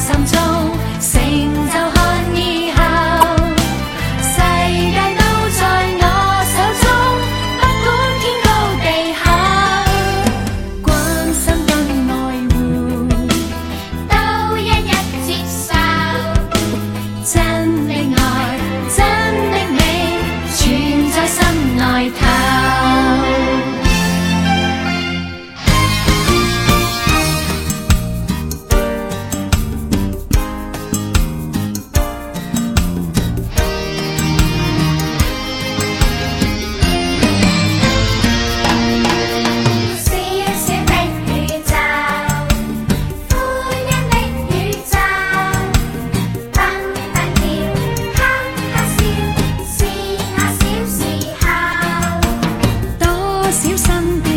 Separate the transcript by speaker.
Speaker 1: 心中，成就看以後。世界都在我手中，不管天高地厚。關心跟愛護，
Speaker 2: 都一一接受，
Speaker 1: 真的愛。小心。